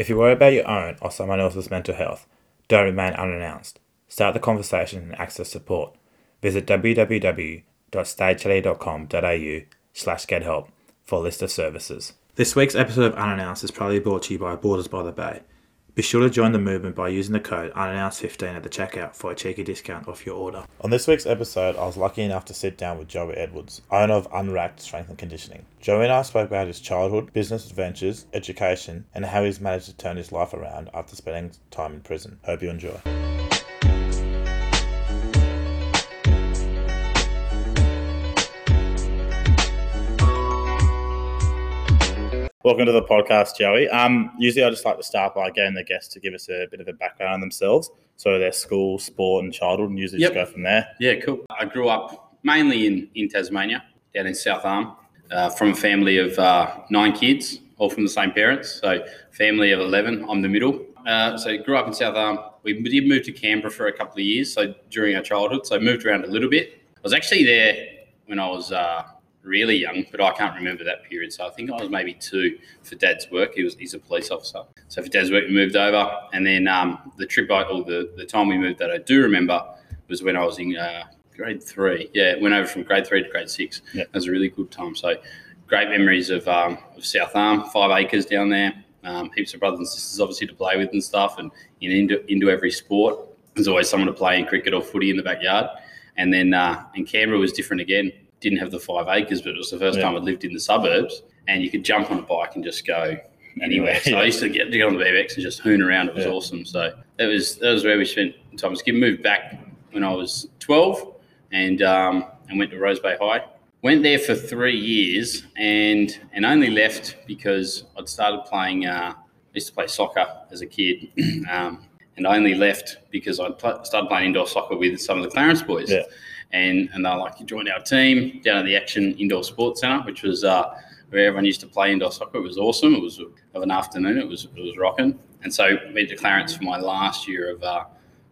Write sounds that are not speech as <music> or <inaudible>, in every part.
If you worry about your own or someone else's mental health, don't remain unannounced. Start the conversation and access support. Visit www.stagechilly.com.au slash get help for a list of services. This week's episode of Unannounced is proudly brought to you by Borders by the Bay. Be sure to join the movement by using the code unannounced15 at the checkout for a cheeky discount off your order. On this week's episode, I was lucky enough to sit down with Joey Edwards, owner of Unracked Strength and Conditioning. Joey and I spoke about his childhood, business adventures, education, and how he's managed to turn his life around after spending time in prison. Hope you enjoy. Welcome to the podcast, Joey. Um, usually, I just like to start by getting the guests to give us a bit of a background on themselves, so their school, sport, and childhood, and usually Yep. just go from there. Yeah, cool. I grew up mainly in, in Tasmania, down in South Arm, uh, from a family of uh, nine kids, all from the same parents. So, family of 11, I'm the middle. Uh, so, grew up in South Arm. We did move to Canberra for a couple of years, so during our childhood. So, moved around a little bit. I was actually there when I was uh, really young, but I can't remember that period. So, I think I was maybe two for dad's work. He was he's a police officer. So, for dad's work, we moved over. And then um, the trip, I, or the, the time we moved that I do remember was when I was in uh, grade three. Yeah, went over from grade three to grade six. Yeah. That was a really good time. So great memories of, um, of South Arm, five acres down there. Um, heaps of brothers and sisters obviously to play with and stuff, and you know, into into every sport. There's always someone to play in cricket or footy in the backyard. And then uh, and Canberra was different again. Didn't have the five acres, but it was the first Yeah. time I'd lived in the suburbs, and you could jump on a bike and just go anywhere. So Yeah. I used to get, to get on the BMX and just hoon around. It was Yeah. awesome. So that was that was where we spent time. Skip moved back when I was 12 and um, and went to Rose Bay High. Went there for three years and and only left because I'd started playing. Uh, I used to play soccer as a kid, <clears throat> um, and I only left because I pl- started playing indoor soccer with some of the Clarence boys. Yeah. And and they're like, you join our team down at the Action Indoor Sports Centre, which was uh, where everyone used to play indoor soccer. It was awesome. It was of an afternoon. It was it was rocking. And so went to Clarence for my last year of uh,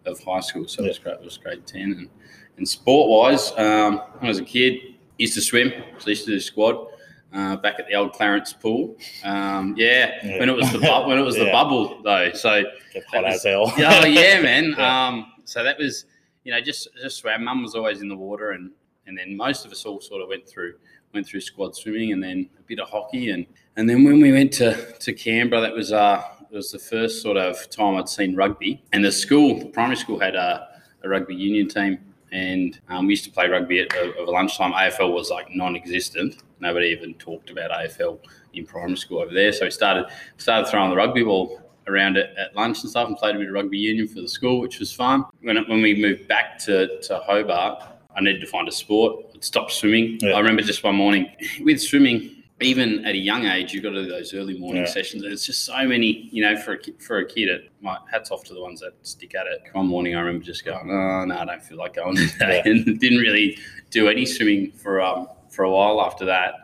of high school. So it was great. It was grade ten. And, and sport wise, um, when I was a kid, used to swim. So used to do squad. Uh, back at the old Clarence pool, um, yeah, Yeah. when it was the bu- when it was the <laughs> bubble though. So Get hot was- as hell. oh yeah, man. <laughs> Yeah. Um, so that was, you know, just just swam. Mum was always in the water, and and then most of us all sort of went through went through squad swimming, and then a bit of hockey, and and then when we went to to Canberra, that was uh it was the first sort of time I'd seen rugby, and the school, the primary school, had a, a rugby union team. And um, we used to play rugby at over lunchtime. AFL was like non-existent. Nobody even talked about AFL in primary school over there. So we started started throwing the rugby ball around at, at lunch and stuff and played a bit of rugby union for the school, which was fun. When, when we moved back to, to Hobart, I needed to find a sport. I'd stopped swimming. Yeah. I remember just one morning <laughs> with swimming, even at a young age, you've got to do those early morning Yeah. sessions. It's just so many, you know, for a, ki- for a kid, it, my hats off to the ones that stick at it. One morning, I remember just going, oh, no, I don't feel like going today. Yeah. <laughs> And didn't really do any swimming for, um, for a while after that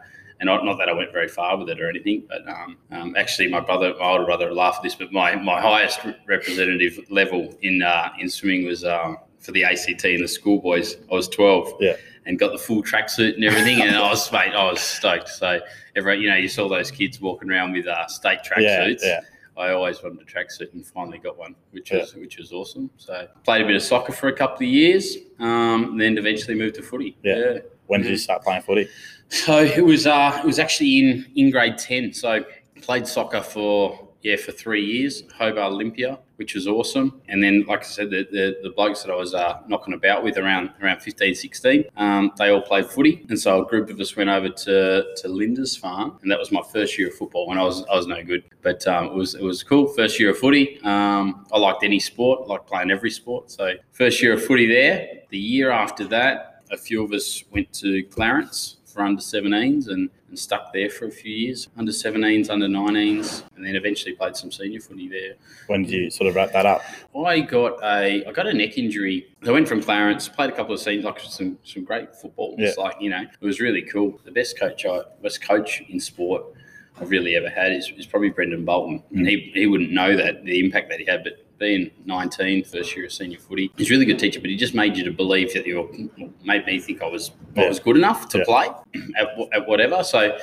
and not, not that I went very far with it or anything, but um, um, actually, my brother, my older brother, would laugh at this, but my, my highest representative level in uh, in swimming was um, for the ACT and the schoolboys. I was twelve, Yeah. and got the full tracksuit and everything, and I was <laughs> mate, I was stoked. So, every you know, you saw those kids walking around with uh, state tracksuits. yeah. yeah. I always wanted a tracksuit and finally got one, which Yeah. was which was awesome. So played a bit of soccer for a couple of years, um, and then eventually moved to footy. Yeah. When did you start playing footy? So it was uh, it was actually in in grade ten. So played soccer for yeah for three years, Hobart Olympia, which was awesome. And then, like I said, the the, the blokes that I was uh, knocking about with around around 15, 16, um, they all played footy. And so a group of us went over to to Lindisfarne, and that was my first year of football. When I was I was no good, but um, it was it was cool. First year of footy. Um, I liked any sport, liked playing every sport. So first year of footy there. The year after that, a few of us went to Clarence for under 17s and, and stuck there for a few years. Under 17s, under 19s, and then eventually played some senior footy there. When did you sort of wrap that up? I got a I got a neck injury. I went from Clarence, played a couple of seniors, like some some great football. It's like you know, it was really cool. The best coach I best coach in sport I've really ever had is, is probably Brendan Bolton, and he he wouldn't know that the impact that he had, but. Being 19, first year of senior footy, he's a really good teacher, but he just made you to believe that you're, made me think I was I was good enough to Yeah. play at, at whatever. So,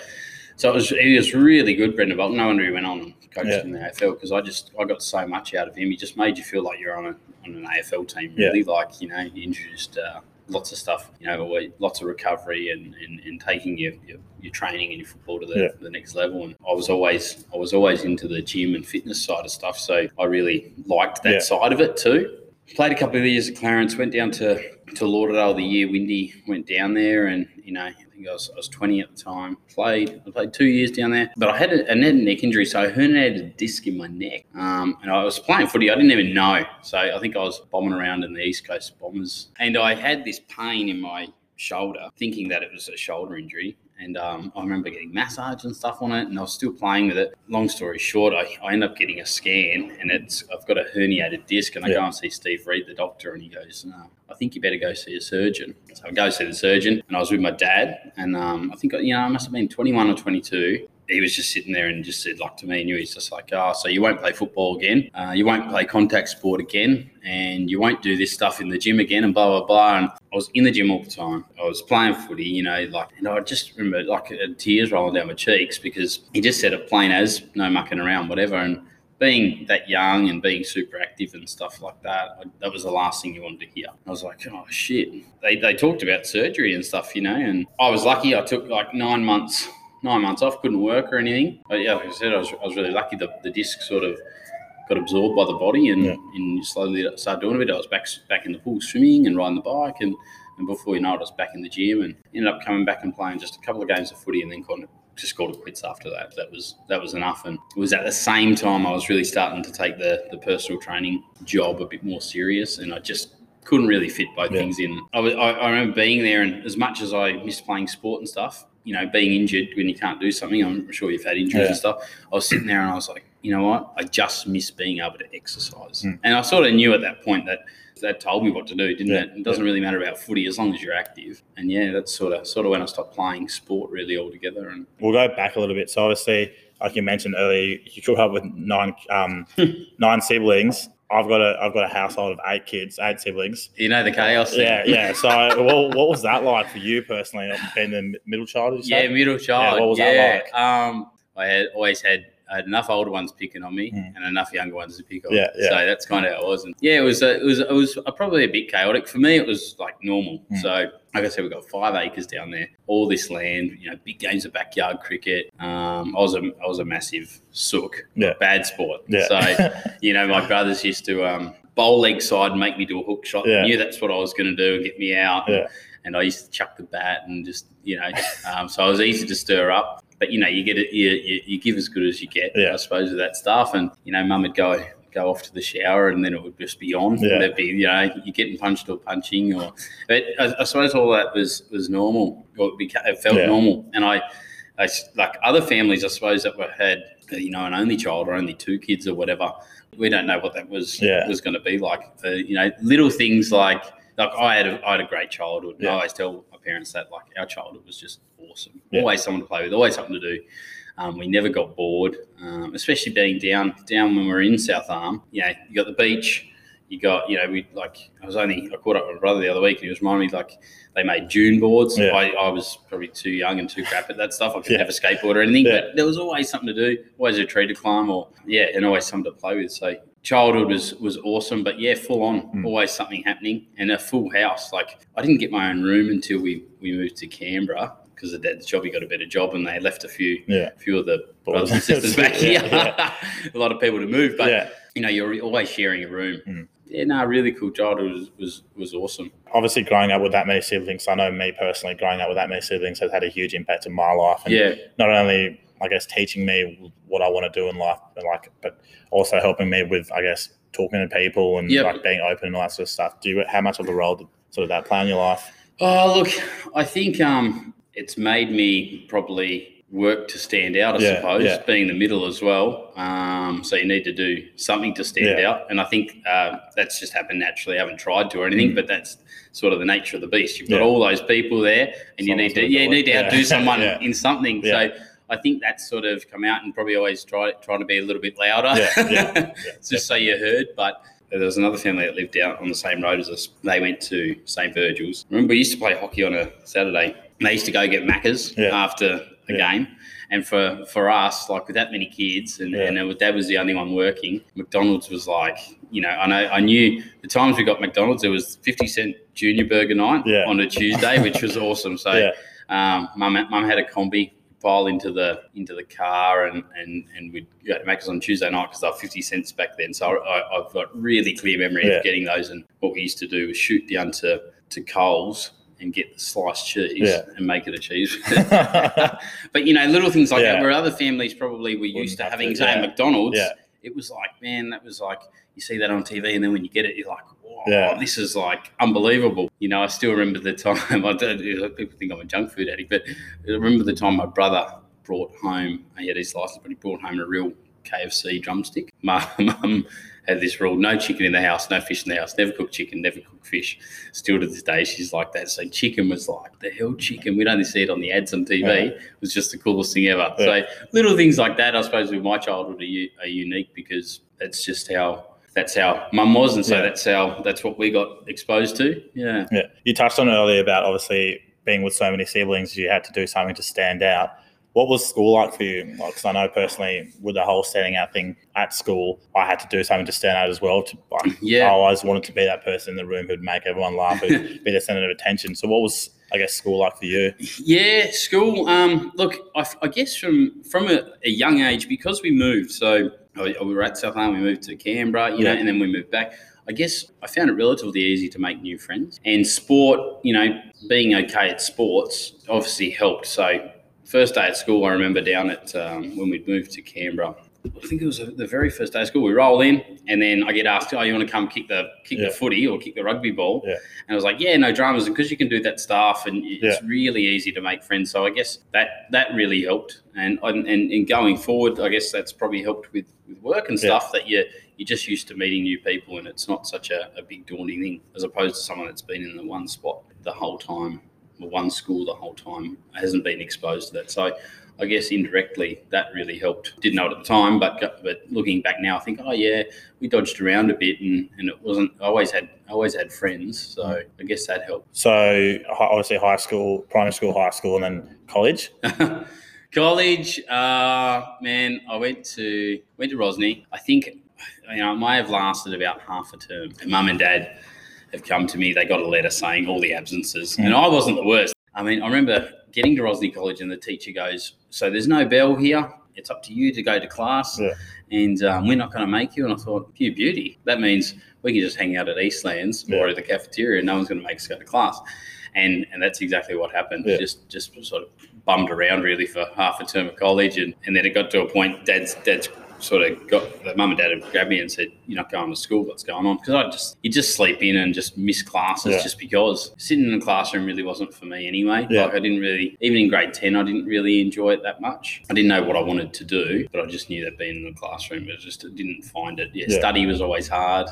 So it was he was really good, Brendan Bolton. No wonder he went on and coached Yeah. in the AFL because I just I got so much out of him. He just made you feel like you're on a on an AFL team. Really, like you know, he introduced. Uh, Lots of stuff, you know, lots of recovery and, and, and taking your, your, your training and your football to the, Yeah. the next level. And I was always I was always into the gym and fitness side of stuff, so I really liked that Yeah. side of it too. Played a couple of years at Clarence, went down to to Lauderdale the year Windy went down there, and you know think I was, I was 20 at the time. Played I played two years down there, but I had a, a neck injury, so I herniated a disc in my neck, um, and I was playing footy. I didn't even know, so I think I was bombing around in the East Coast Bombers, and I had this pain in my shoulder, thinking that it was a shoulder injury. And um, I remember getting massage and stuff on it, and I was still playing with it. Long story short, I, I end up getting a scan, and it's I've got a herniated disc, and I go and see Steve Reed, the doctor, and he goes, no, "I think you better go see a surgeon." So I go see the surgeon, and I was with my dad, and um, I think you know I must have been 21 or 22. He was just sitting there and just said, like to me, and he was just like, "Oh, so you won't play football again? Uh, you won't play contact sport again, and you won't do this stuff in the gym again, and blah blah blah." And I was in the gym all the time. I was playing footy, you know, like, and I just remember like uh, tears rolling down my cheeks because he just said it plain as, no mucking around, whatever. And being that young and being super active and stuff like that, I, that was the last thing you wanted to hear. I was like, oh shit. They, they talked about surgery and stuff, you know, and I was lucky. I took like nine months, nine months off, couldn't work or anything. But yeah, like I said, I was, I was really lucky. The, the disc sort of got absorbed by the body and, Yeah. and slowly started doing a bit. I was back back in the pool swimming and riding the bike and, and before you know it, I was back in the gym and ended up coming back and playing just a couple of games of footy and then kind of just called it quits after that. That was that was enough. And it was at the same time I was really starting to take the the personal training job a bit more serious and I just couldn't really fit both Yeah. things in. I, was, I, I remember being there and as much as I missed playing sport and stuff, you know, being injured when you can't do something, I'm sure you've had injuries Yeah. and stuff. I was sitting there and I was like, you know what? I just miss being able to exercise. Mm. And I sort of knew at that point that that told me what to do, didn't Yeah. it? It doesn't really matter about footy as long as you're active. And yeah, that's sort of sort of when I stopped playing sport really altogether. And We'll go back a little bit. So obviously, like you mentioned earlier, you grew up with nine um, <laughs> nine siblings. I've got a I've got a household of eight kids, eight siblings. you know the chaos. Yeah, yeah. So <laughs> what, what was that like for you personally, being the middle child? Yeah, middle child. Yeah, what was that like? Um, I had always had I had enough older ones picking on me Mm. and enough younger ones to pick on. Yeah, yeah. So that's kind of how it was. And yeah, it was a, it was it was a, probably a bit chaotic for me. It was like normal. Mm. So like I said, we've got five acres down there, all this land. You know, big games of backyard cricket. Um, I was a I was a massive sook. Yeah. Bad sport. Yeah. So <laughs> you know, my brothers used to um, bowl leg side and make me do a hook shot. Yeah. I knew that's what I was going to do and get me out. Yeah. And I used to chuck the bat and just, you know, <laughs> um, so I was easy to stir up. But, you know, you get it, you, you, you give as good as you get, Yeah. I suppose, with that stuff. And, you know, mum would go, go off to the shower and then it would just be on. Yeah. There'd be, you know, you're getting punched or punching or, but I, I suppose all that was, was normal or it, it felt Yeah. normal. And I, I, like other families, I suppose, that were had, you know, an only child or only two kids or whatever. We don't know what that was Yeah. was going to be like. Uh, you know, little things like like I had a, I had a great childhood. And Yeah. I always tell parents that like our childhood was just awesome. Yeah. Always someone to play with, always something to do. Um, we never got bored, um, especially being down down when we are in South Arm. You know, you got the beach. You got, you know, we like. I was only I caught up with my brother the other week, and he was reminding me like they made June boards. Yeah. I, I was probably too young and too crap at that stuff. I couldn't Yeah. have a skateboard or anything, Yeah. but there was always something to do. Always a tree to climb, or yeah, and always something to play with. So childhood was was awesome, but yeah, full on, Mm. always something happening, and a full house. Like I didn't get my own room until we we moved to Canberra because the dad's job. He got a better job, and they left a few Yeah. few of the Boys. brothers and <laughs> sisters back here. Yeah, <laughs> a lot of people to move, but yeah. you know you're always sharing a room. Mm. Yeah, no, really cool childhood was was, was awesome. Obviously, growing up with that many siblings, I know me personally, growing up with that many siblings has had a huge impact in my life. And Yeah, not only, I guess, teaching me what I want to do in life, but like, but also helping me with, I guess, talking to people and Yep. like being open and all that sort of stuff. Do you? How much of a role did sort of that play in your life? Oh, look, I think um, it's made me probably work to stand out, I Yeah, suppose, yeah. being the middle as well. Um, so you need to do something to stand Yeah. out. And I think uh, that's just happened naturally. I haven't tried to or anything, Mm. but that's sort of the nature of the beast. You've got all those people there and you need to, yeah, you need to outdo someone <laughs> in something. So I think that's sort of come out and probably always try trying to be a little bit louder. Yeah, yeah, <laughs> just so you heard. But there was another family that lived out on the same road as us. They went to St. Virgil's. Remember, we used to play hockey on a Saturday. And they used to go get Maccas Yeah. after a Yeah. game. And for for us, like with that many kids, and, Yeah. and it was, dad was the only one working. McDonald's was like, you know, I know I knew the times we got McDonald's, there was fifty cent junior burger night Yeah. on a Tuesday, which was awesome. So, <laughs> Yeah. um, mum mum had a combi pile into the into the car and and and we'd go to Macca's on Tuesday night because they were 50 cents back then so I, I've got really clear memory Yeah. of getting those and what we used to do was shoot down to to Coles and get the sliced cheese Yeah. and make it a cheese <laughs> <laughs> but you know little things like Yeah. that where other families probably were used to having to, say yeah. McDonald's. It was like man that was like you see that on TV and then when you get it you're like Whoa, Yeah. this is like unbelievable. You know, I still remember the time. <laughs> I don't, people think I'm a junk food addict, but I remember the time my brother brought home. He had his license, but he brought home a real KFC drumstick. My <laughs> mum this rule: no chicken in the house, no fish in the house, never cook chicken, never cook fish. Still to this day, she's like that. So chicken was like the hell, chicken. We'd only see it on the ads on TV. Yeah. It was just the coolest thing ever. Yeah. So little things like that, I suppose, with my childhood are, are unique because that's just how. That's how mum was, and so Yeah. that's how that's what we got exposed to. Yeah, Yeah, you touched on earlier about obviously being with so many siblings, you had to do something to stand out. What was school like for you? Because I know personally, with the whole standing out thing at school, I had to do something to stand out as well. To like, Yeah. I always wanted to be that person in the room who'd make everyone laugh, who'd <laughs> be the center of attention. So, what was I guess school like for you? Yeah, school. Um, look, I, I guess from from a, a young age because we moved. So we were at Southland, we moved to Canberra, you know, and then we moved back. I guess I found it relatively easy to make new friends. And sport, you know, being okay at sports obviously helped. So first day at school, I remember down at um, when we'd moved to Canberra. I think it was the very first day of school. We roll in, and then I get asked, "Oh, you want to come kick the kick Yeah. the footy or kick the rugby ball?" Yeah. And I was like, "Yeah, no dramas." Because you can do that stuff, and it's really easy to make friends. So I guess that that really helped. And and and, going forward, I guess that's probably helped with, with work and Yeah. stuff that you you're just used to meeting new people, and it's not such a, a big daunting thing as opposed to someone that's been in the one spot the whole time, one school the whole time, hasn't been exposed to that. So. I guess indirectly that really helped. Didn't know it at the time, but but looking back now, I think, oh yeah, we dodged around a bit, and, and it wasn't. I always had I always had friends, so I guess that helped. So, obviously, high school, primary school, high school, and then college. <laughs> College, uh, man, I went to went to Rosny. I think you know, it may have lasted about half a term. Mum and Dad have come to me. They got a letter saying all the absences, and I wasn't the worst. I mean, I remember getting to Rosny College, and the teacher goes, "So there's no bell here. It's up to you to go to class, Yeah. and um, we're not going to make you." And I thought, "You beauty. That means we can just hang out at Eastlands or at the cafeteria, and no one's going to make us go to class." And and that's exactly what happened. Yeah. Just just sort of bummed around really for half a term of college, and, and then it got to a point. Dad's dad's sort of got the mum and dad had grabbed me and said, "You're not going to school. What's going on?" Because I just you just sleep in and just miss classes Yeah. just because sitting in the classroom really wasn't for me anyway. Yeah. Like I didn't really even in grade ten, I didn't really enjoy it that much. I didn't know what I wanted to do, but I just knew that being in the classroom was just I didn't find it. Yeah, Yeah. study was always hard.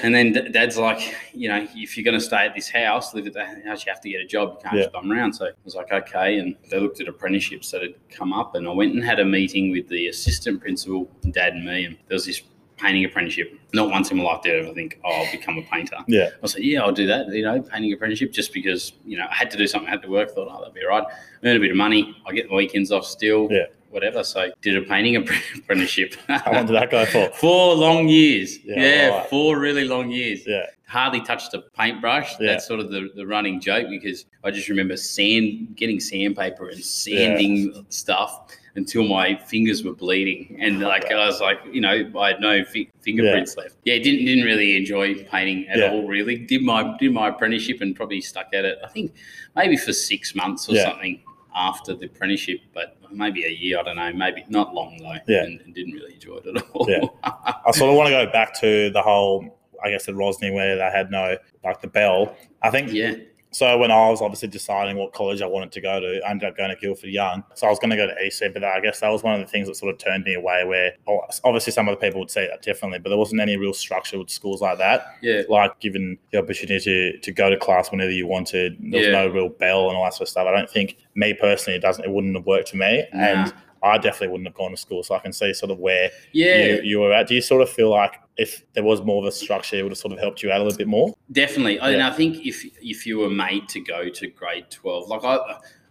And then d- dad's like, you know, if you're going to stay at this house, live at the house, you have to get a job. You can't Yeah. just bum around. So I was like, okay. And they looked at apprenticeships that had come up, and I went and had a meeting with the assistant principal, dad, and me. And there was this painting apprenticeship. Not once in my life did I ever think, oh, I'll become a painter. Yeah, I said, yeah, I'll do that. You know, painting apprenticeship, just because you know I had to do something, I had to work. Thought, oh, that'd be all right. Earn a bit of money. I get the weekends off still. Yeah. Whatever. So did a painting <laughs> apprenticeship. how long did that go for? <laughs> Four long years. Yeah, Yeah, right. four really long years. Yeah, Hardly touched a paintbrush. Yeah. That's sort of the, the running joke because I just remember sand getting sandpaper and sanding stuff until my fingers were bleeding. And oh, like I was like, you know, I had no fi- fingerprints left. Yeah, didn't didn't really enjoy painting at Yeah. all. Really did my did my apprenticeship and probably stuck at it. I think maybe for six months or Yeah. something after the apprenticeship, but maybe a year. I don't know. Maybe not long though. Yeah. and, and didn't really enjoy it at all. Yeah. I sort of want to go back to the whole, I guess, the Rosny where they had no, like the bell. I think yeah. So. When I was obviously deciding what college I wanted to go to, I ended up going to Guilford Young. So I was going to go to EC, but I guess that was one of the things that sort of turned me away. Where obviously some other people would say that differently, but there wasn't any real structure with schools like that. Yeah. Like given the opportunity to, to go to class whenever you wanted, there was Yeah. no real bell and all that sort of stuff. I don't think me personally, it doesn't, it wouldn't have worked for me, Nah. and I definitely wouldn't have gone to school. So I can see sort of where Yeah. you, you were at. Do you sort of feel like if there was more of a structure, it would have sort of helped you out a little bit more? Definitely, and Yeah. I think if if you were made to go to grade twelve, like I,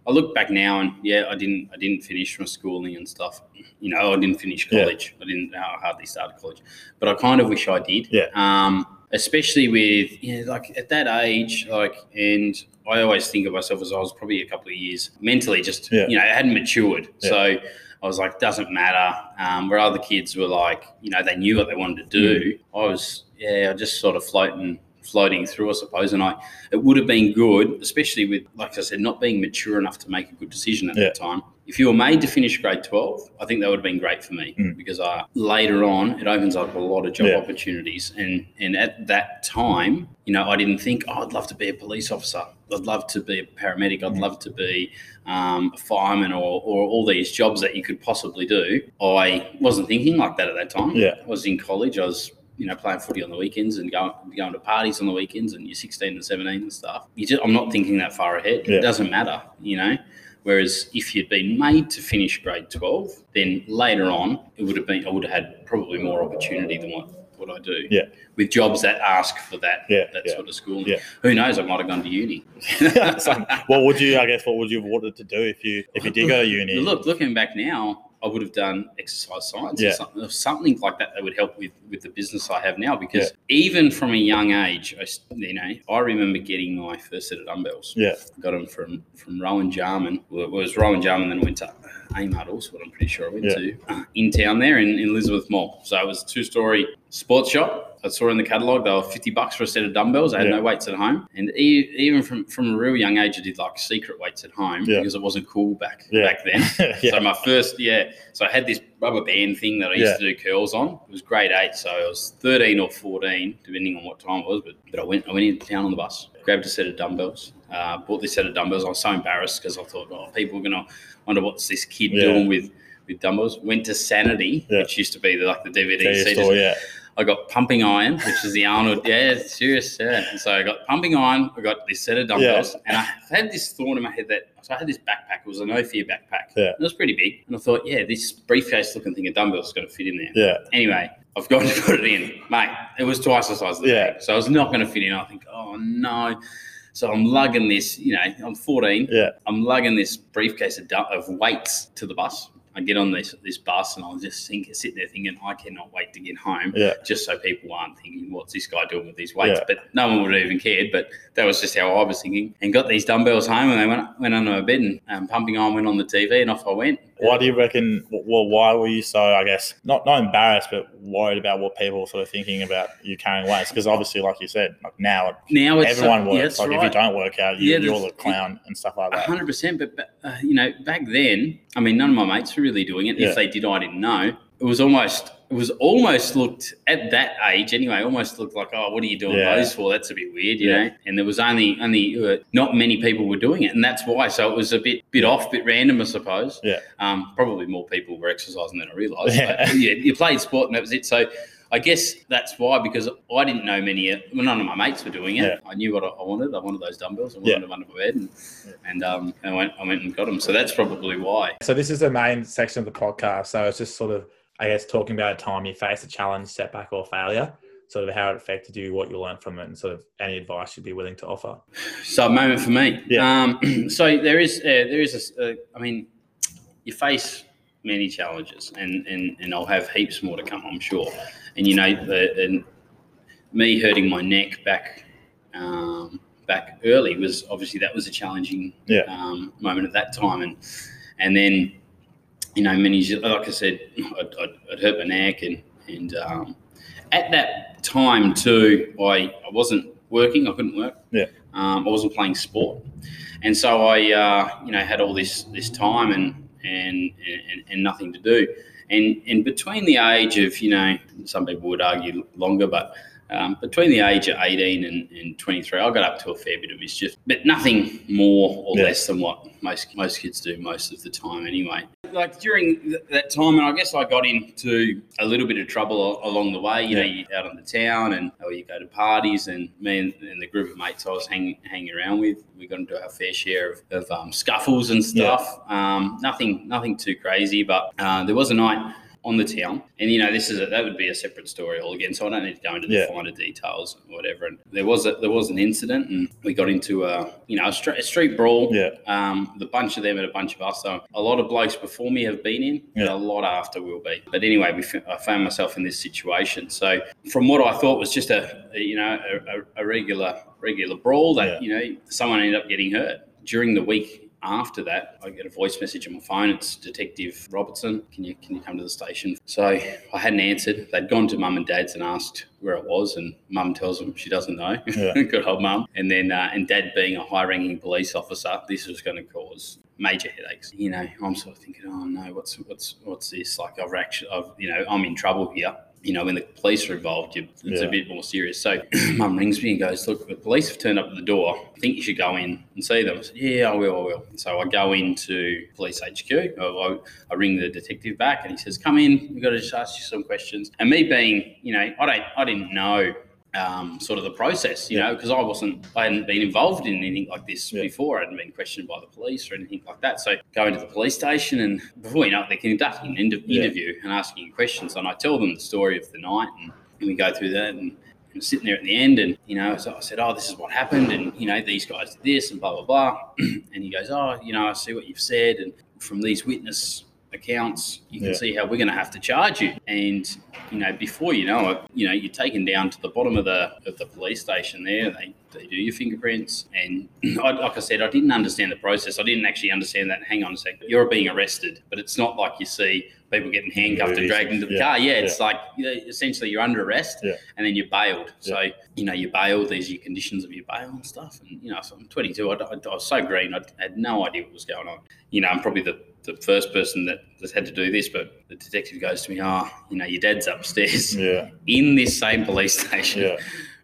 I look back now and yeah, I didn't I didn't finish my schooling and stuff. You know, I didn't finish Yeah. college. I didn't I hardly started college, but I kind of wish I did. Yeah. Um, especially with you know, like at that age, like, and I always think of myself as I was probably a couple of years mentally just Yeah. you know I hadn't matured, Yeah. so. I was like, doesn't matter. Um, where other kids were like, you know, they knew what they wanted to Mm. do. I was, yeah, I just sort of floating, floating through, I suppose. And I, it would have been good, especially with, like I said, not being mature enough to make a good decision at Yeah. that time. If you were made to finish grade 12, I think that would have been great for me Mm. because uh, later on, it opens up a lot of job Yeah. opportunities. And, and at that time, you know, I didn't think, oh, I'd love to be a police officer. I'd love to be a paramedic. I'd Mm. love to be um, a fireman or, or all these jobs that you could possibly do. I wasn't thinking like that at that time. Yeah. I was in college. I was, you know, playing footy on the weekends and going, going to parties on the weekends and you're 16 and 17 and stuff. You just, I'm not thinking that far ahead. Yeah. It doesn't matter, you know. Whereas if you'd been made to finish grade 12, then later on, it would have been, I would have had probably more opportunity than what, what I do. Yeah. With jobs that ask for that, Yeah, that yeah, sort of school. yeah. Who knows? I might have gone to uni. <laughs> <laughs> Like, what would you? I guess what would you have wanted to do if you if you did go to uni? Look, looking back now, I would have done exercise science Yeah. or something, or something like that that would help with, with the business I have now. Because even from a young age, I, you know, I remember getting my first set of dumbbells. Yeah. got them from from Rowan Jarman. Well, it was Rowan Jarman, then went to Amart also, what I'm pretty sure I went Yeah. to uh, in town there in, in Elizabeth Mall. So it was a two story sports shop. I saw in the catalogue they were 50 bucks for a set of dumbbells. I had Yeah. no weights at home. And e- even from, from a real young age, I did like secret weights at home Yeah. because it wasn't cool back Yeah. back then. <laughs> So my first, yeah. So I had this rubber band thing that I used to do curls on. It was grade eight, so I was thirteen or fourteen, depending on what time it was. But but I went I went into town on the bus, grabbed a set of dumbbells, uh, bought this set of dumbbells. I was so embarrassed because I thought, oh, people are gonna wonder what's this kid doing with with dumbbells. Went to Sanity, which used to be the, like the DVD Tell your CDs. story, yeah. I got pumping iron, which is the Arnold. <laughs> Yeah, serious. Yeah. And so I got pumping iron. I got this set of dumbbells, and I had this thought in my head that so I had this backpack. It was an Ophir backpack. Yeah. It was pretty big, and I thought, yeah, this briefcase-looking thing of dumbbells is going to fit in there. Yeah. Anyway, I've gone <laughs> to put it in, mate. It was twice the size of the Yeah. bag, so I was not going to fit in. I think, oh no. So I'm lugging this. You know, I'm 14. Yeah. I'm lugging this briefcase of, of weights to the bus. I get on this this bus and I'll just think, sitting there thinking, I cannot wait to get home Yeah. just so people aren't thinking, what's this guy doing with these weights? Yeah. But no one would have even cared. But that was just how I was thinking. And got these dumbbells home and they went, went under my bed and um, pumping iron went on the TV and off I went. Why do you reckon? Well, why were you so? I guess not not embarrassed, but worried about what people were sort of thinking about you carrying weights? Because obviously, like you said, like now Now it's everyone yeah, works. that's like if you don't work out, you, Yeah, you're there's- the clown and stuff like that. hundred percent, but but, uh, you know, back then, I mean, none of my mates were really doing it. Yeah. If they did, I didn't know. It was almost, it was almost looked at that age anyway. Almost looked like, oh, what are you doing Yeah. those for? That's a bit weird, you Yeah. know. And there was only, only uh, not many people were doing it, and that's why. So it was a bit, bit off, bit random, I suppose. Yeah. Um, probably more people were exercising than I realised. Yeah. But, yeah, you played sport, and that was it. So. I guess that's why, because I didn't know many. Well, none of my mates were doing it. Yeah. I knew what I wanted. I wanted those dumbbells. I wanted Yeah. them under my bed, and and um, and I went, I went and got them. So that's probably why. So this is the main section of the podcast. So it's just sort of, I guess, talking about a time you faced a challenge, setback, or failure. Sort of how it affected you, what you learned from it, and sort of any advice you'd be willing to offer. So a moment for me. Yeah. Um, <clears throat> so there is, uh, there is. A, uh, I mean, you face many challenges, and and and I'll have heaps more to come, I'm sure. And you know, the, and me hurting my neck back. Um, back early was obviously that was a challenging Yeah. um, moment at that time, and and then you know many like I said, I'd, I'd, I'd hurt my neck, and and um, at that time too, I I wasn't working, I couldn't work. Yeah. Um, I wasn't playing sport, and so I uh, you know had all this this time and and and, and nothing to do. And, and between the age of, you know, some people would argue longer, but um, between the age of 18 and, and 23, I got up to a fair bit of mischief, but nothing more or Yeah. less than what most most kids do most of the time anyway. Like during th- that time, and I guess I got into a little bit of trouble a- along the way. You know, Yeah. you out on the town, and or you go to parties, and me and, and the group of mates I was hanging hanging around with, we got into our fair share of, of um, scuffles and Yeah. stuff. Um, nothing nothing too crazy, but uh, there was a night on the town. And you know, this is a, that would be a separate story all again. So I don't need to go into the Yeah. finer details or whatever. And there was a, there was an incident, and we got into a you know a, stra- a street brawl. Yeah. Um, a bunch of them and a bunch of us. So a lot of blokes before me have been in, and Yeah. a lot after will be. But anyway, we f- I found myself in this situation. So from what I thought was just a, a, you know a, a, a regular regular brawl that Yeah. you know someone ended up getting hurt during the week. After that, I get a voice message on my phone. It's Detective Robertson. Can you can you come to the station? So I hadn't answered. They'd gone to mum and dad's and asked where it was, and mum tells them she doesn't know. Yeah. <laughs> Good old mum. And then uh, and dad being a high-ranking police officer, this was going to cause major headaches. You know, I'm sort of thinking, oh no, what's what's what's this? Like I've actually, I've you know, I'm in trouble here. You know, when the police are involved, you, it's Yeah. a bit more serious. So <clears throat> mum rings me and goes, look, the police have turned up at the door. I think you should go in and see them. I said, yeah, I will, I will. So I go into police HQ. I, I, I ring the detective back and he says, come in. We've got to just ask you some questions. And me being, you know, I don't, I didn't know um, sort of the process, you Yeah. know, because I wasn't, I hadn't been involved in anything like this Yeah. before. I hadn't been questioned by the police or anything like that. So going to the police station and before you know it, they're conducting an inter- Yeah. interview and asking questions. And I tell them the story of the night and, and we go through that and, and sitting there at the end and, you know, so I said, oh, this is what happened. And, you know, these guys did this and blah, blah, blah. <clears throat> and he goes, oh, you know, I see what you've said. And from these witness accounts, you can Yeah. see how we're going to have to charge you. And you know, before you know it, you know, you're taken down to the bottom of the of the police station. There, they, they do your fingerprints, and <clears throat> I, like I said, I didn't understand the process. I didn't actually understand that. Hang on a second, you're being arrested, but it's not like you see people getting handcuffed and dragged into the Yeah. car. Yeah, it's like you know, essentially you're under arrest, Yeah. and then you're bailed. So you know, you're bailed. There's your conditions of your bail and stuff. And you know, so I'm 22. I, I, I was so green. I had no idea what was going on. You know, I'm probably the the first person that has had to do this, but the detective goes to me, "Oh, you know, your dad's upstairs Yeah. in this same police station. Yeah.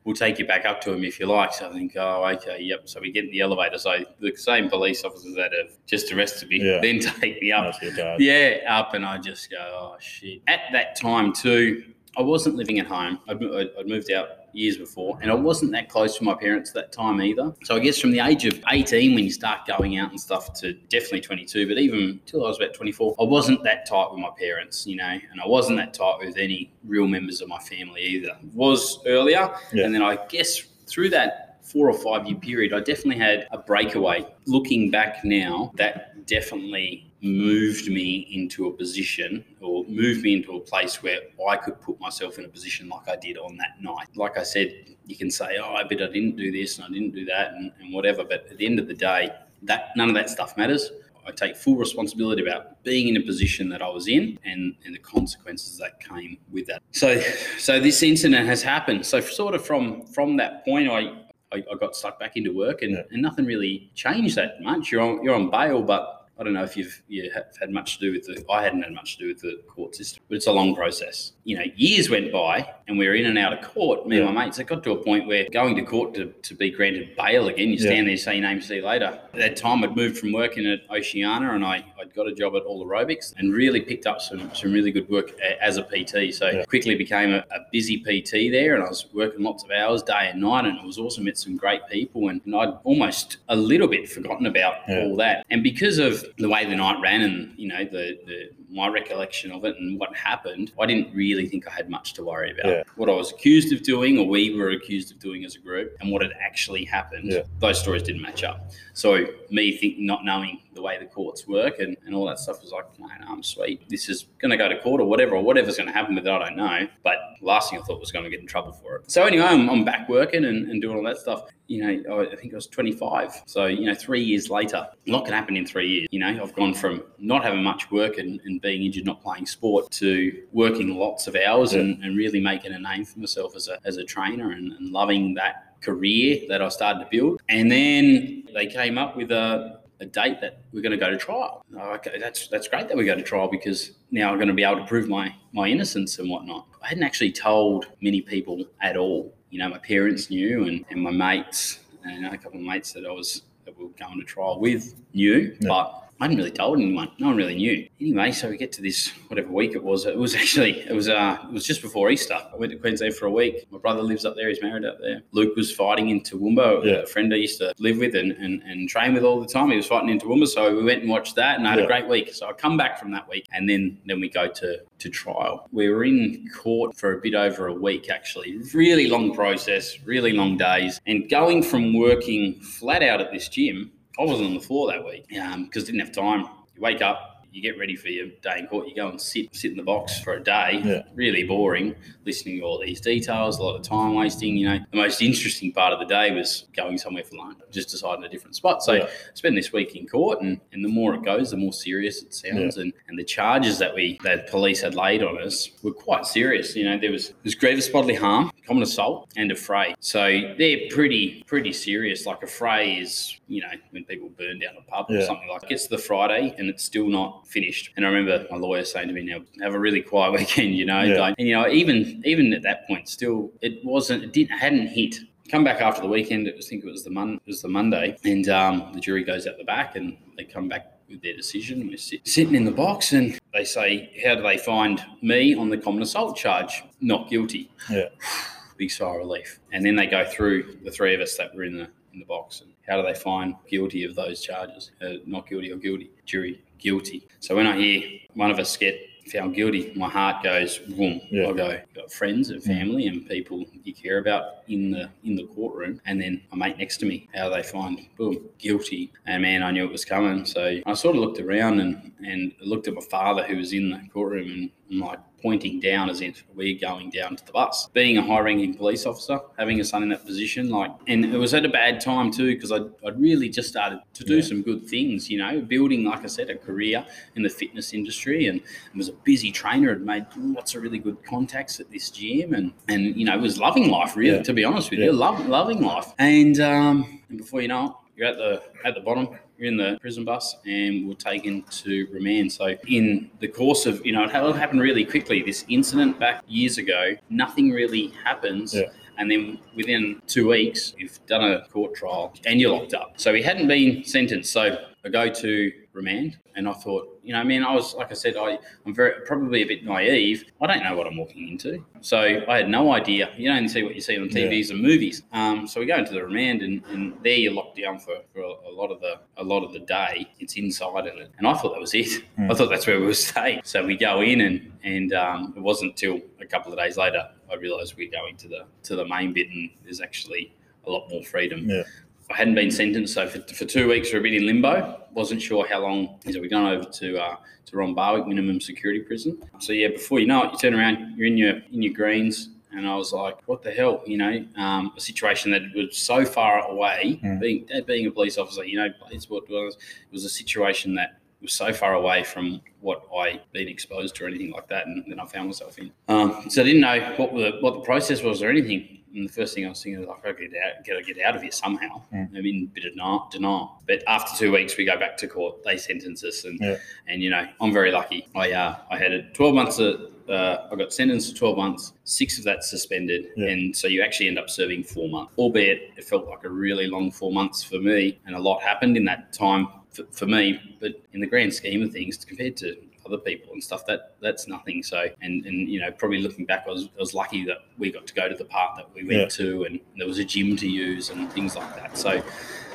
We'll take you back up to him if you like." So I think, "Oh, okay, yep." So we get in the elevator. So the same police officers that have just arrested me Yeah. then <laughs> take me up That's your dad. yeah, up, and I just go, oh shit. At that time too, I wasn't living at home. I'd I'd moved out years before, and I wasn't that close to my parents at that time either. So I guess from the age of 18, when you start going out and stuff, to definitely 22, but even till I was about 24, I wasn't that tight with my parents, you know, and I wasn't that tight with any real members of my family either. Was earlier, Yeah. and then I guess through that four or five year period, I definitely had a breakaway. Looking back now, that definitely moved me into a position or moved me into a place where I could put myself in a position like I did on that night. Like I said, you can say, oh, I bet I didn't do this and I didn't do that and, and whatever. But at the end of the day, that none of that stuff matters. I take full responsibility about being in a position that I was in and, and the consequences that came with that. So so this incident has happened. So sort of from from that point I I, I got stuck back into work and, Yeah. and nothing really changed that much. You're on you're on bail, but I don't know if you've you have had much to do with the. I hadn't had much to do with the court system, but it's a long process. You know, years went by, and we were in and out of court. Me and my mates. It got to a point where going to court to, to be granted bail again. You stand there, say your name, see you later. At that time, I'd moved from working at Oceana, and I I'd got a job at All Aerobics, and really picked up some some really good work as a PT. So Yeah. quickly became a, a busy PT there, and I was working lots of hours, day and night, and it was awesome. Met some great people, and, and I'd almost a little bit forgotten about Yeah. all that. And because of the way the night ran, and you know the, the my recollection of it and what happened, I didn't really think I had much to worry about. Yeah. What I was accused of doing, or we were accused of doing as a group, and what had actually happened, Yeah. those stories didn't match up. So me think not knowing the way the courts work and, and all that stuff was like, no, no, I'm sweet. This is going to go to court or whatever, or whatever's going to happen with it, I don't know. But last thing I thought was going to get in trouble for it. So anyway, I'm, I'm back working and, and doing all that stuff. You know, I think I was 25. So, you know, three years later, a lot can happen in three years. You know, I've gone from not having much work and, and being injured, not playing sport, to working lots of hours Yeah. and, and really making a name for myself as a, as a trainer and, and loving that career that I started to build. And then they came up with a, a date that we're going to go to trial. Oh, okay, that's that's great that we go to trial because now I'm going to be able to prove my my innocence and whatnot. I hadn't actually told many people at all. You know, my parents knew, and, and my mates, and a couple of mates that I was that we were going to trial with knew, Yeah. but I hadn't really told anyone. No one really knew. Anyway, so we get to this whatever week it was. It was <laughs> actually it was uh it was just before Easter. I went to Queensland for a week. My brother lives up there. He's married up there. Luke was fighting in Toowoomba, Yeah. a friend I used to live with and, and, and train with all the time. He was fighting in Toowoomba, so we went and watched that, and I had Yeah. a great week. So I come back from that week, and then then we go to to trial. We were in court for a bit over a week, actually. Really long process, really long days, and going from working flat out at this gym, I wasn't on the floor that week um, because didn't have time. You wake up. You get ready for your day in court. You go and sit sit in the box for a day. Yeah. Really boring, listening to all these details, a lot of time wasting. You know, the most interesting part of the day was going somewhere for lunch, just deciding a different spot. So Yeah. spend this week in court, and, and the more it goes, the more serious it sounds. And, and the charges that we that police had laid on us were quite serious. You know, there was there was grievous bodily harm, common assault, and affray. So they're pretty pretty serious. Like affray is, you know, when people burn down a pub or something like. It gets to the Friday and it's still not finished. And I remember my lawyer saying to me, "Now have a really quiet <laughs> weekend," you know. Yeah. Don't- And you know, even even at that point, still it wasn't. It didn't hadn't hit come back after the weekend. It was, I think it was the mon- it was the Monday, and um, the jury goes out the back, and they come back with their decision. We're sit- sitting in the box, and they say, "How do they find me on the common assault charge? Not guilty." Yeah. <sighs> Big sigh of relief. And then they go through the three of us that were in the in the box, and how do they find guilty of those charges? Uh, not guilty or guilty? Jury guilty. So when I hear one of us get found guilty, my heart goes boom. Yeah. I go, got friends and family and people you care about in the in the courtroom, and then my mate next to me. How do they find boom guilty? And man, I knew it was coming. So I sort of looked around and and looked at my father who was in the courtroom, and like pointing down as if we're going down to the bus. Being a high-ranking police officer, having a son in that position, like, and it was at a bad time too because I'd, I'd really just started to do Yeah. some good things, you know, building, like I said, a career in the fitness industry, and was a busy trainer. Had made lots of really good contacts at this gym, and and you know was loving life. Really, Yeah. to be honest with Yeah. you, love, loving life. And um, and before you know it, you're at the at the bottom. You're in the prison bus, and we're taken to remand. So in the course of you know it happened really quickly. This incident back years ago, nothing really happens. Yeah. And then within two weeks, you've done a court trial and you're locked up. So he hadn't been sentenced. So I go to remand and I thought, you know, man, I was, like I said, I, I'm very, probably a bit naive. I don't know what I'm walking into. So I had no idea. You only see what you see on TVs and movies. Um, so we go into the remand and, and there you're locked down for, for a, a lot of the, a lot of the day. It's inside in it. And I thought that was it. Mm. I thought that's where we were staying. So we go in and, and um, it wasn't till a couple of days later I realised we're going to the to the main bit and there's actually a lot more freedom. Yeah. I hadn't been sentenced, so for, for two weeks we're a bit in limbo. Wasn't sure how long. So we're going over to uh, to Ron Barwick minimum security prison. So yeah, before you know it, you turn around, you're in your in your greens, and I was like, what the hell, you know? Um, a situation that was so far away. Mm. Being being a police officer, you know, police what was it was a situation that was so far away from what I'd been exposed to or anything like that, and then I found myself in. Um, so I didn't know what the what the process was or anything. And the first thing I was thinking was like, I get out, gotta get out of here somehow. Mm. I'm in bit of denial, denial. But after two weeks, we go back to court. They sentence us, and Yeah. and you know, I'm very lucky. I uh, I had a 12 months. Of, uh, I got sentenced to 12 months. Six of that suspended, Yeah. and so you actually end up serving four months. Albeit it felt like a really long four months for me, and a lot happened in that time for, for me. But in the grand scheme of things, compared to other people and stuff, that that's nothing. So, and and you know, probably looking back, I was, I was lucky that we got to go to the park that we went Yeah. to, and there was a gym to use and things like that. So,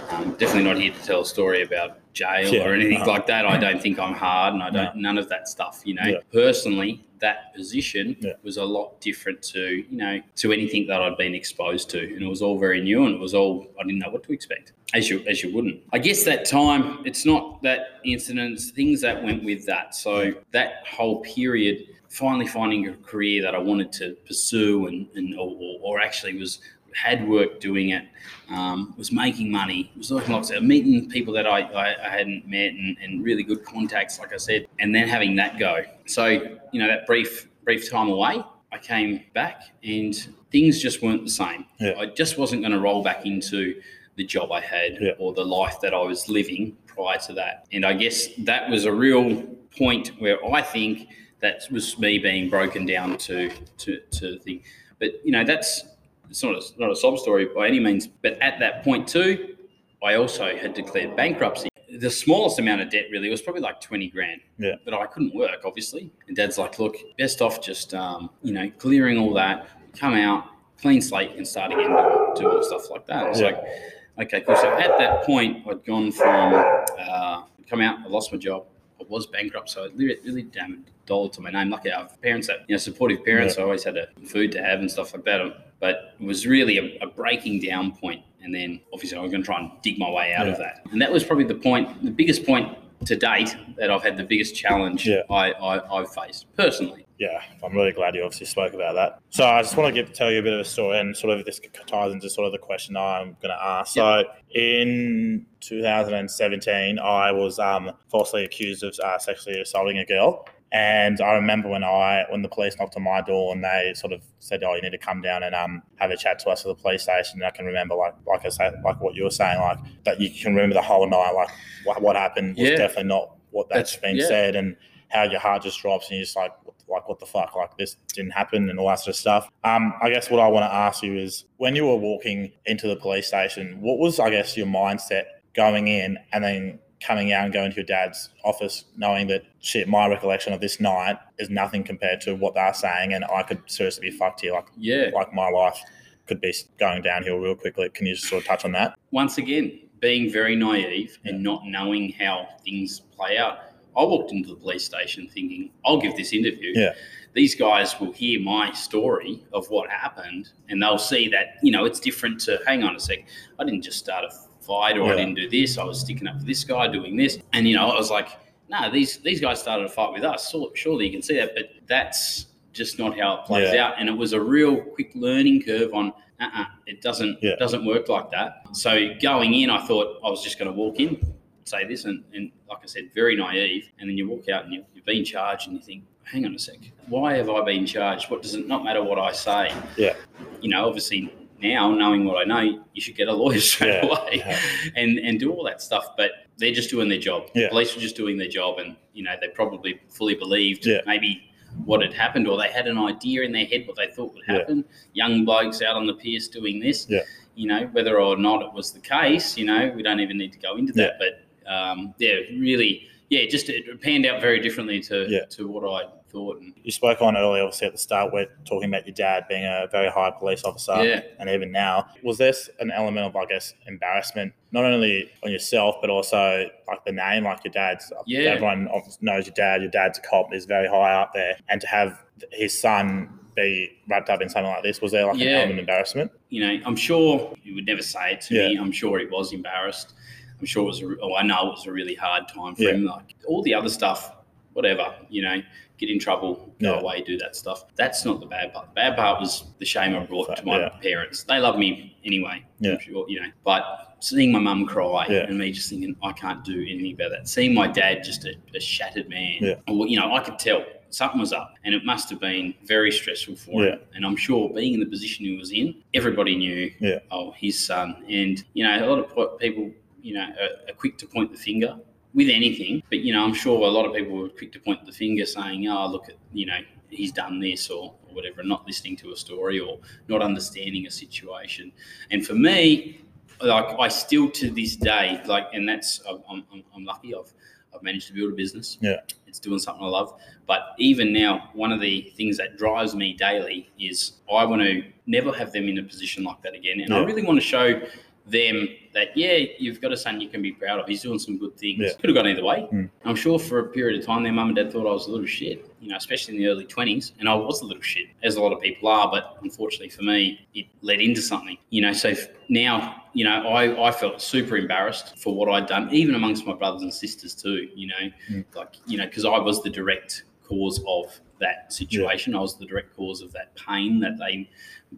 um, definitely not here to tell a story about jail Yeah, or anything no. like that. I <laughs> don't think I'm hard, and I don't none of that stuff. You know, Yeah. personally, that position Yeah. was a lot different to you know to anything that I'd been exposed to, and it was all very new, and it was all I didn't know what to expect, as you as you wouldn't. I guess that time, it's not that incidents, things that went with that. So that whole period, finally finding a career that I wanted to pursue, and and or, or, or actually was had work doing it, um, was making money, was looking lots of meeting people that I, I, I hadn't met and, and really good contacts, like I said, and then having that go. So, you know, that brief brief time away, I came back and things just weren't the same. Yeah. I just wasn't going to roll back into the job I had Yeah. or the life that I was living prior to that. And I guess that was a real point where I think that was me being broken down to to to the but you know that's it's not a, not a sob story by any means but at that point too I also had declared bankruptcy the smallest amount of debt really was probably like 20 grand. Yeah. But I couldn't work, obviously. And dad's like, look, best off just, um, you know, clearing all that, come out, clean slate, and start again, do all stuff like that. It's Yeah. like, okay, cool. So at that point, I'd gone from, uh, come out, I lost my job. I was bankrupt, so it really, really damn dollar to my name. Lucky I have parents that, you know, supportive parents. I always had a food to have and stuff like that. But it was really a, a breaking down point. And then obviously I was going to try and dig my way out of that. And that was probably the point, the biggest point to date that I've had the biggest challenge Yeah. I, I, I've faced personally. Yeah, I'm really glad you obviously spoke about that. So I just want to give, tell you a bit of a story, and sort of this ties into sort of the question I'm going to ask. So in 2017, I was um, falsely accused of uh, sexually assaulting a girl, and I remember when I when the police knocked on my door and they sort of said, "Oh, you need to come down and um, have a chat to us at the police station." And I can remember, like like I said, like what you were saying, like that you can remember the whole night, like what, what happened was Yeah. definitely not what that's, That's- been yeah. said, and how your heart just drops and you're just like, like, what the fuck? Like, this didn't happen and all that sort of stuff. Um, I guess what I want to ask you is when you were walking into the police station, what was, I guess, your mindset going in and then coming out and going to your dad's office knowing that, shit, my recollection of this night is nothing compared to what they're saying and I could seriously be fucked here. Like, Yeah. like my life could be going downhill real quickly. Can you just sort of touch on that? Once again, being very naive and not knowing how things play out. I walked into the police station thinking, I'll give this interview. Yeah. These guys will hear my story of what happened and they'll see that, you know, it's different to hang on a sec. I didn't just start a fight or Yeah. I didn't do this. I was sticking up for this guy doing this. And, you know, I was like, no, these, these guys started a fight with us. So, surely you can see that. But that's just not how it plays Yeah. out. And it was a real quick learning curve on, uh-uh, it doesn't, Yeah. it doesn't work like that. So going in, I thought I was just going to walk in, say this, and, and like I said, very naive. And then you walk out and you, you've been charged, and you think, hang on a sec, why have I been charged? What does it not matter what I say? Yeah. You know, obviously now knowing what I know, you should get a lawyer <laughs> straight Yeah, away yeah. and and do all that stuff. But they're just doing their job. Yeah. Police were just doing their job, and you know they probably fully believed maybe what had happened, or they had an idea in their head what they thought would happen. Young blokes out on the pierce doing this. You know whether or not it was the case. You know we don't even need to go into that. But um, yeah, really, yeah, just it panned out very differently to Yeah. to what I thought. And You spoke on earlier, obviously at the start, we're talking about your dad being a very high police officer. Yeah. And even now, was this an element of, I guess, embarrassment, not only on yourself, but also like the name, like your dad's? Yeah. Everyone knows your dad. Your dad's a cop, is very high up there. And to have his son be wrapped up in something like this, was there like an Yeah. element of embarrassment? you know, I'm sure you would never say it to me. I'm sure he was embarrassed. I'm sure it was, a, oh, I know it was a really hard time for Yeah. him. Like all the other stuff, whatever, you know, get in trouble, go Yeah. away, do that stuff. That's not the bad part. The bad part was the shame I brought to my Yeah. parents. They love me anyway, Yeah. Sure, you know, but seeing my mum cry Yeah. and me just thinking, I can't do anything about that. Seeing my dad just a, a shattered man, Yeah. or, you know, I could tell something was up and it must have been very stressful for him. And I'm sure being in the position he was in, everybody knew, Yeah. oh, his son. And, you know, a lot of people, you know, are, are quick to point the finger with anything. But, you know, I'm sure a lot of people were quick to point the finger saying, oh, look at, you know, he's done this or, or whatever, not listening to a story or not understanding a situation. And for me, like I still to this day, like, and that's, I'm, I'm, I'm lucky I've, I've managed to build a business. Yeah. It's doing something I love. But even now, one of the things that drives me daily is I want to never have them in a position like that again. And I really want to show them that, yeah, you've got a son you can be proud of. He's doing some good things. Yeah. Could have gone either way. Mm. I'm sure for a period of time, their mum and dad thought I was a little shit, you know, especially in the early 20s. And I was a little shit, as a lot of people are. But unfortunately for me, it led into something, you know. So now, you know, I, I felt super embarrassed for what I'd done, even amongst my brothers and sisters too, you know, Mm. like, you know, because I was the direct cause of that situation. I was the direct cause of that pain that they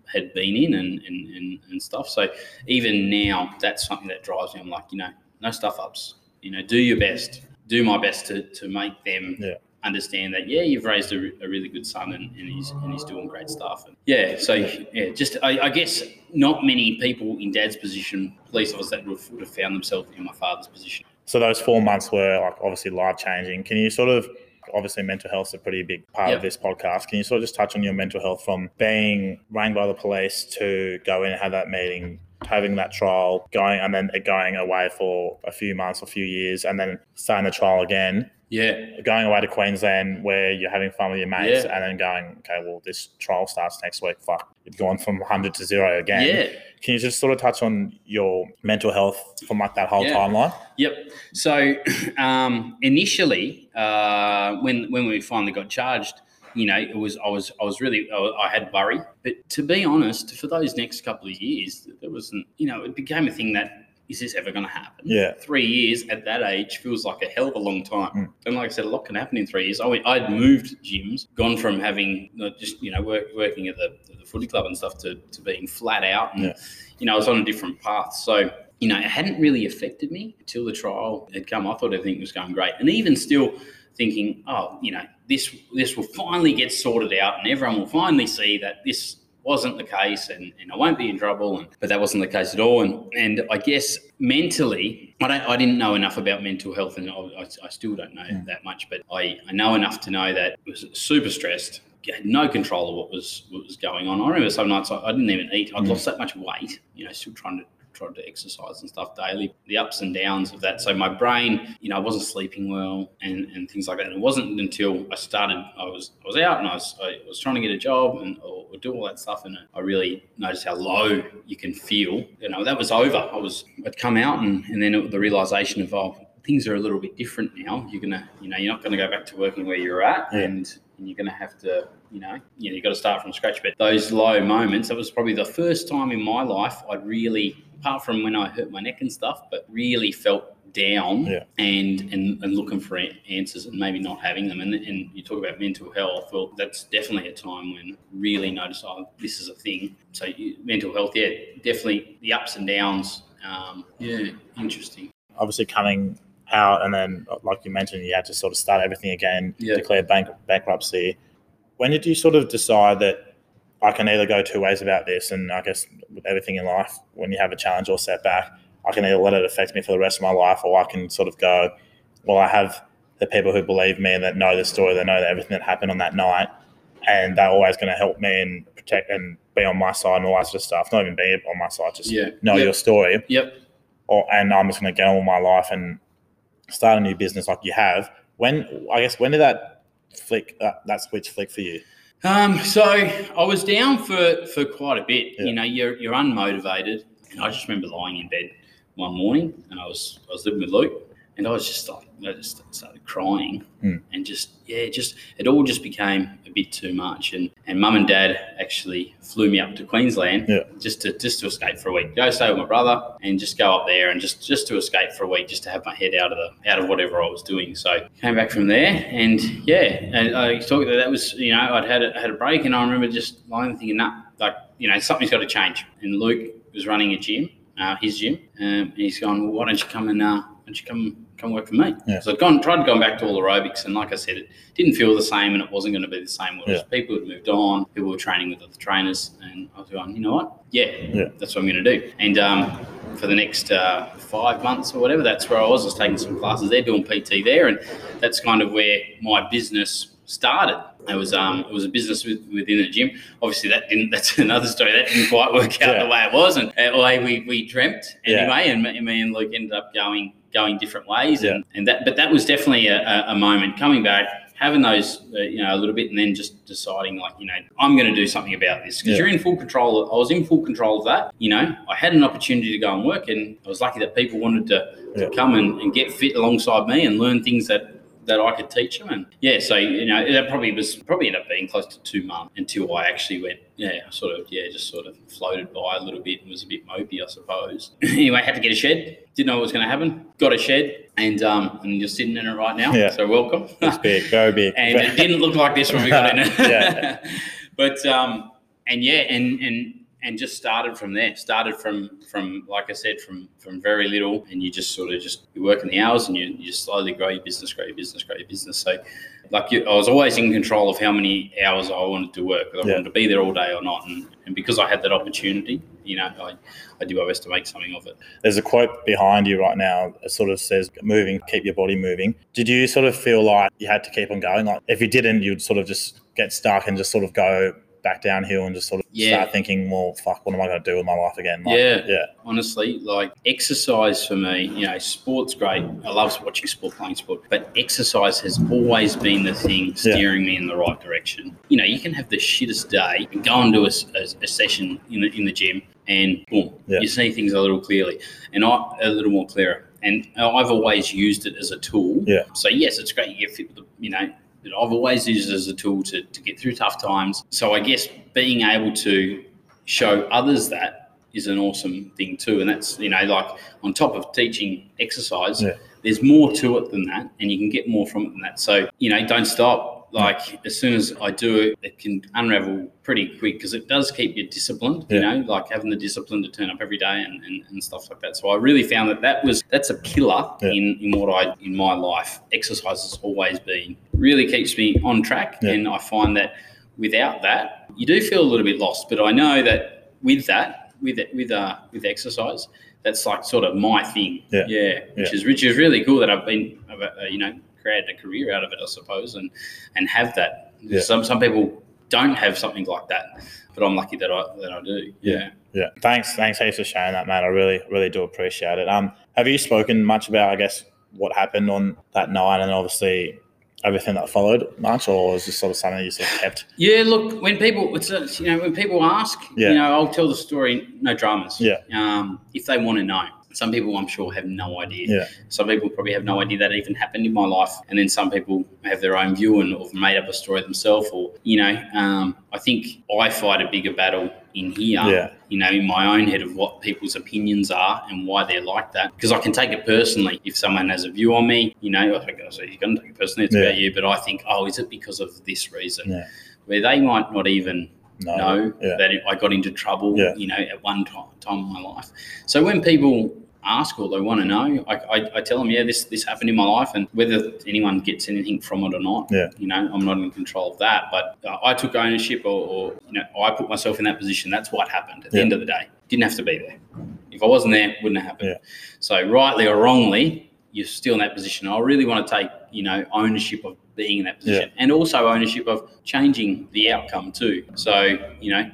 had been in and, and, and, and stuff. So even now, that's something that drives me. I'm like, you know, no stuff ups. You know, do your best. Do my best to, to make them Yeah. understand that. Yeah, you've raised a, a really good son, and, and he's and he's doing great stuff. And yeah, so yeah, just I, I guess not many people in Dad's position, police officers, that would, would have found themselves in my father's position. So those four months were like obviously life changing. Can you sort of obviously mental health is a pretty big part Yep. of this podcast. Can you sort of just touch on your mental health from being rang by the police to go in and have that meeting having that trial going and then it going away for a few months, or a few years, and then starting the trial again, Yeah, going away to Queensland where you're having fun with your mates, Yeah. and then going, okay, well, this trial starts next week. Fuck, you've gone from 100 to zero again. yeah. Can you just sort of touch on your mental health from like that whole Yeah. timeline? Yep. So <clears throat> um, initially, uh, when when we finally got charged, you know, it was I was I was really I, had worry. But to be honest, for those next couple of years, there wasn't. You know, it became a thing that is this ever going to happen? Yeah. Three years at that age feels like a hell of a long time. Mm. And like I said, a lot can happen in three years. I went, I'd moved gyms, gone from having just you know work, working at the, the footy club and stuff to, to being flat out, and Yeah. you know I was on a different path. So you know it hadn't really affected me until the trial had come. I thought everything was going great, and even still thinking, oh, you know this this will finally get sorted out, and everyone will finally see that this wasn't the case and, and I won't be in trouble. And, but that wasn't the case at all. And, and I guess mentally, I, don't, I didn't know enough about mental health and I, I, still don't know Mm. that much, but I, I know enough to know that I was super stressed, had no control of what was what was going on. I remember some nights I, I didn't even eat. I'd Mm. lost that much weight, you know, still trying to tried to exercise and stuff daily, the ups and downs of that. So my brain, you know, I wasn't sleeping well and, and things like that. And it wasn't until I started, I was I was out and I was I was trying to get a job and or, or do all that stuff, and I really noticed how low you can feel. You know, that was over. I was I'd come out and and then it, the realization of oh things are a little bit different now. You're gonna you know you're not gonna go back to working where you're at Yeah. and and you're going to have to, you know, you know, you got to start from scratch. But those low moments, that was probably the first time in my life I'd really, apart from when I hurt my neck and stuff, but really felt down Yeah. and, and and looking for answers and maybe not having them. And and you talk about mental health. Well, that's definitely a time when really notice, oh, this is a thing. So you, mental health, yeah, definitely the ups and downs. Um, yeah, interesting. Obviously, coming out and then, like you mentioned, you had to sort of start everything again, Yeah. declare bank- bankruptcy. When did you sort of decide that I can either go two ways about this? And I guess with everything in life, when you have a challenge or setback, I can either let it affect me for the rest of my life, or I can sort of go, well, I have the people who believe me and that know the story, they know that everything that happened on that night, and they're always going to help me and protect and be on my side and all that sort of stuff. Not even be on my side, just Yeah. know Yep. your story Yep. or and I'm just going to get on with my life and start a new business like you have. When I guess when did that flick that, that switch flick for you? Um, so I was down for, for quite a bit. Yeah. You know, you're you're unmotivated, and I just remember lying in bed one morning, and I was I was living with Luke, and I was just like I just started crying, Hmm. and just yeah, just it all just became bit too much. And and mum and dad actually flew me up to Queensland Yeah. just to just to escape for a week. Go stay with my brother, and just go up there and just just to escape for a week, just to have my head out of the out of whatever I was doing. So came back from there, and yeah, and I talked that that was you know I'd had a, had a break, and I remember just lying there thinking, nah, like you know something's got to change. And Luke was running a gym, uh, his gym, um, and he's gone, well, why don't you come and uh, why don't you come come work for me? Yeah. So I'd gone tried going back to all aerobics, and like I said, it didn't feel the same, and it wasn't going to be the same. Whereas people had moved on, people were training with other trainers, and I was going, you know what? Yeah, Yeah. that's what I'm going to do. And um, for the next uh, five months or whatever, that's where I was. I was taking some classes there, doing PT there, and that's kind of where my business started. It was um, it was a business with, within the gym. Obviously, that didn't. <laughs> That's another story. That didn't quite work out Yeah. the way it was, and uh, the way we, we dreamt Yeah. anyway. And me, me and Luke ended up going going different ways, Yeah. and, and that. But that was definitely a, a, moment coming back, having those uh, you know a little bit, and then just deciding like you know I'm going to do something about this because Yeah. you're in full control. Of, I was in full control of that. You know, I had an opportunity to go and work, and I was lucky that people wanted to, Yeah. to come and, and get fit alongside me and learn things that that I could teach them. And yeah, so you know that probably was probably ended up being close to two months until I actually went. Yeah, sort of yeah, just sort of floated by a little bit and was a bit mopey, I suppose. <laughs> anyway, had to get a shed. Didn't know what was going to happen. Got a shed, and um, and you're sitting in it right now. Yeah. So welcome. <laughs> It's big, very big. <laughs> and it didn't look like this when we got in it. Yeah. but um, and yeah, and and and just started from there. Started from from like I said, from from very little, and you just sort of just you work in the hours, and you you just slowly grow your business, grow your business, grow your business. So. Like you, I was always in control of how many hours I wanted to work. whether I wanted to be there all day or not, and, and because I had that opportunity, you know, I, I did my best to make something of it. There's a quote behind you right now. It sort of says, "Moving, keep your body moving." Did you sort of feel like you had to keep on going? Like if you didn't, you'd sort of just get stuck and just sort of go back downhill and just sort of Yeah. start thinking, well, fuck, what am I going to do with my life again? Like, Yeah. yeah, honestly, like exercise for me, you know, sport's great. I love watching sport, playing sport, but exercise has always been the thing steering me in the right direction. You know, you can have the shittest day and go and do a session in the in the gym, and boom, Yeah. you see things a little clearly, and I a little more clearer. And uh, I've always used it as a tool. Yeah. So yes, it's great. You get fit with the, you know. But I've always used it as a tool to, to get through tough times. So I guess being able to show others that is an awesome thing too. And that's, you know, like on top of teaching exercise, Yeah. there's more to it than that, and you can get more from it than that. So, you know, don't stop. Like as soon as I do it, it can unravel pretty quick because it does keep you disciplined, you know, like having the discipline to turn up every day and, and, and stuff like that. So I really found that that was, that's a pillar Yeah. in, in what I, in my life. Exercise has always been, really keeps me on track. Yeah. And I find that without that, you do feel a little bit lost. But I know that with that, with it, with uh, with exercise, that's like sort of my thing. Yeah. yeah, which Yeah. is which is really cool that I've been, uh, you know, created a career out of it, I suppose, and and have that. Yeah. Some some people don't have something like that, but I'm lucky that I that I do. Yeah. yeah. Thanks, thanks, heaps for sharing that, man. I really, really do appreciate it. Um, have you spoken much about, I guess, what happened on that night, and obviously everything that followed much, or is this sort of something you sort of kept? Yeah, look, when people, it's a, you know, when people ask, Yeah. you know, I'll tell the story, no dramas. Yeah. Um, if they want to know. Some people, I'm sure, have no idea. Yeah. Some people probably have no idea that even happened in my life, and then some people have their own view and have made up a story themselves. Or you know, um, I think I fight a bigger battle in here. Yeah. You know, in my own head of what people's opinions are and why they're like that, because I can take it personally. If someone has a view on me, you know, I think, so you're going to take it personally. It's Yeah. about you, but I think, oh, is it because of this reason? Yeah. Where they might not even No. know Yeah. that I got into trouble, Yeah. you know, at one time, time in my life. So when people ask or they want to know, I, I, I tell them, yeah, this this happened in my life, and whether anyone gets anything from it or not, Yeah. you know, I'm not in control of that. But uh, I took ownership, or, or you know, I put myself in that position. That's what happened at the end of the day. Didn't have to be there. If I wasn't there, it wouldn't have happened. Yeah. So rightly or wrongly, you're still in that position. I really want to take, you know, ownership of being in that position and also ownership of changing the outcome too. So, you know,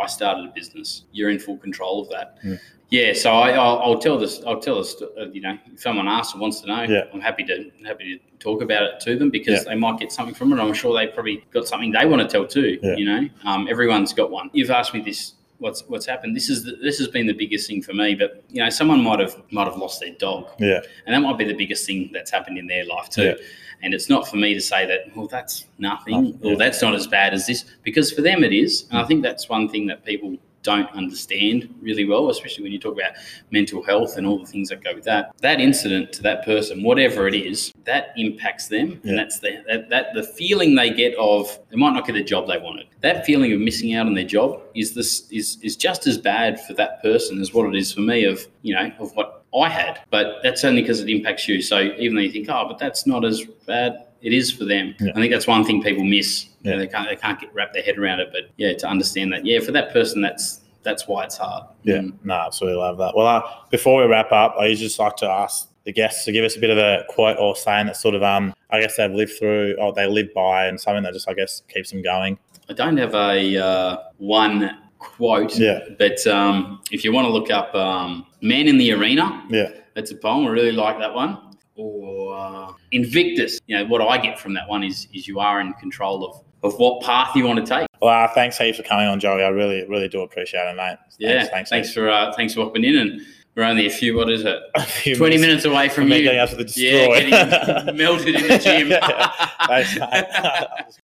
I started a business. You're in full control of that. Yeah. Yeah, so I, I'll, I'll tell this. I'll tell this. Uh, you know, if someone asks or wants to know, Yeah. I'm happy to happy to talk about it to them because Yeah. they might get something from it. I'm sure they probably got something they want to tell too. Yeah. You know, um, everyone's got one. You've asked me this. What's what's happened? This is the, this has been the biggest thing for me. But you know, someone might have might have lost their dog, Yeah. and that might be the biggest thing that's happened in their life too. And it's not for me to say that, well, that's nothing, or that's not as bad as this, because for them it is. And I think that's one thing that people don't understand really well, especially when you talk about mental health and all the things that go with that. That incident to that person, whatever it is, that impacts them, Yeah. and that's the that, that the feeling they get of they might not get the job they wanted. That feeling of missing out on their job is this is is just as bad for that person as what it is for me of you know of what I had. But that's only because it impacts you. So even though you think, oh, but that's not as bad. It is for them. Yeah. I think that's one thing people miss. You know, they can't they can't get wrap their head around it. But yeah, to understand that, yeah, for that person, that's that's why it's hard. Yeah, Mm. no, absolutely love that. Well, uh, before we wrap up, I usually just like to ask the guests to give us a bit of a quote or saying that sort of, um, I guess they've lived through or they live by, and something that just, I guess, keeps them going. I don't have a uh, one quote. Yeah. But um, if you want to look up um, "Man in the Arena," Yeah, that's a poem. I really like that one. Or uh, Invictus. You know what I get from that one is is you are in control of of what path you want to take. Well, uh, thanks heaps for coming on, Joey. I really, really do appreciate it, mate. Yeah. thanks, Thanks, for uh, thanks for hopping in, and we're only a few. What is it? <laughs> Twenty minutes away from you. getting Yeah, getting melted in the gym. Yeah. <laughs> Thanks, mate. <laughs>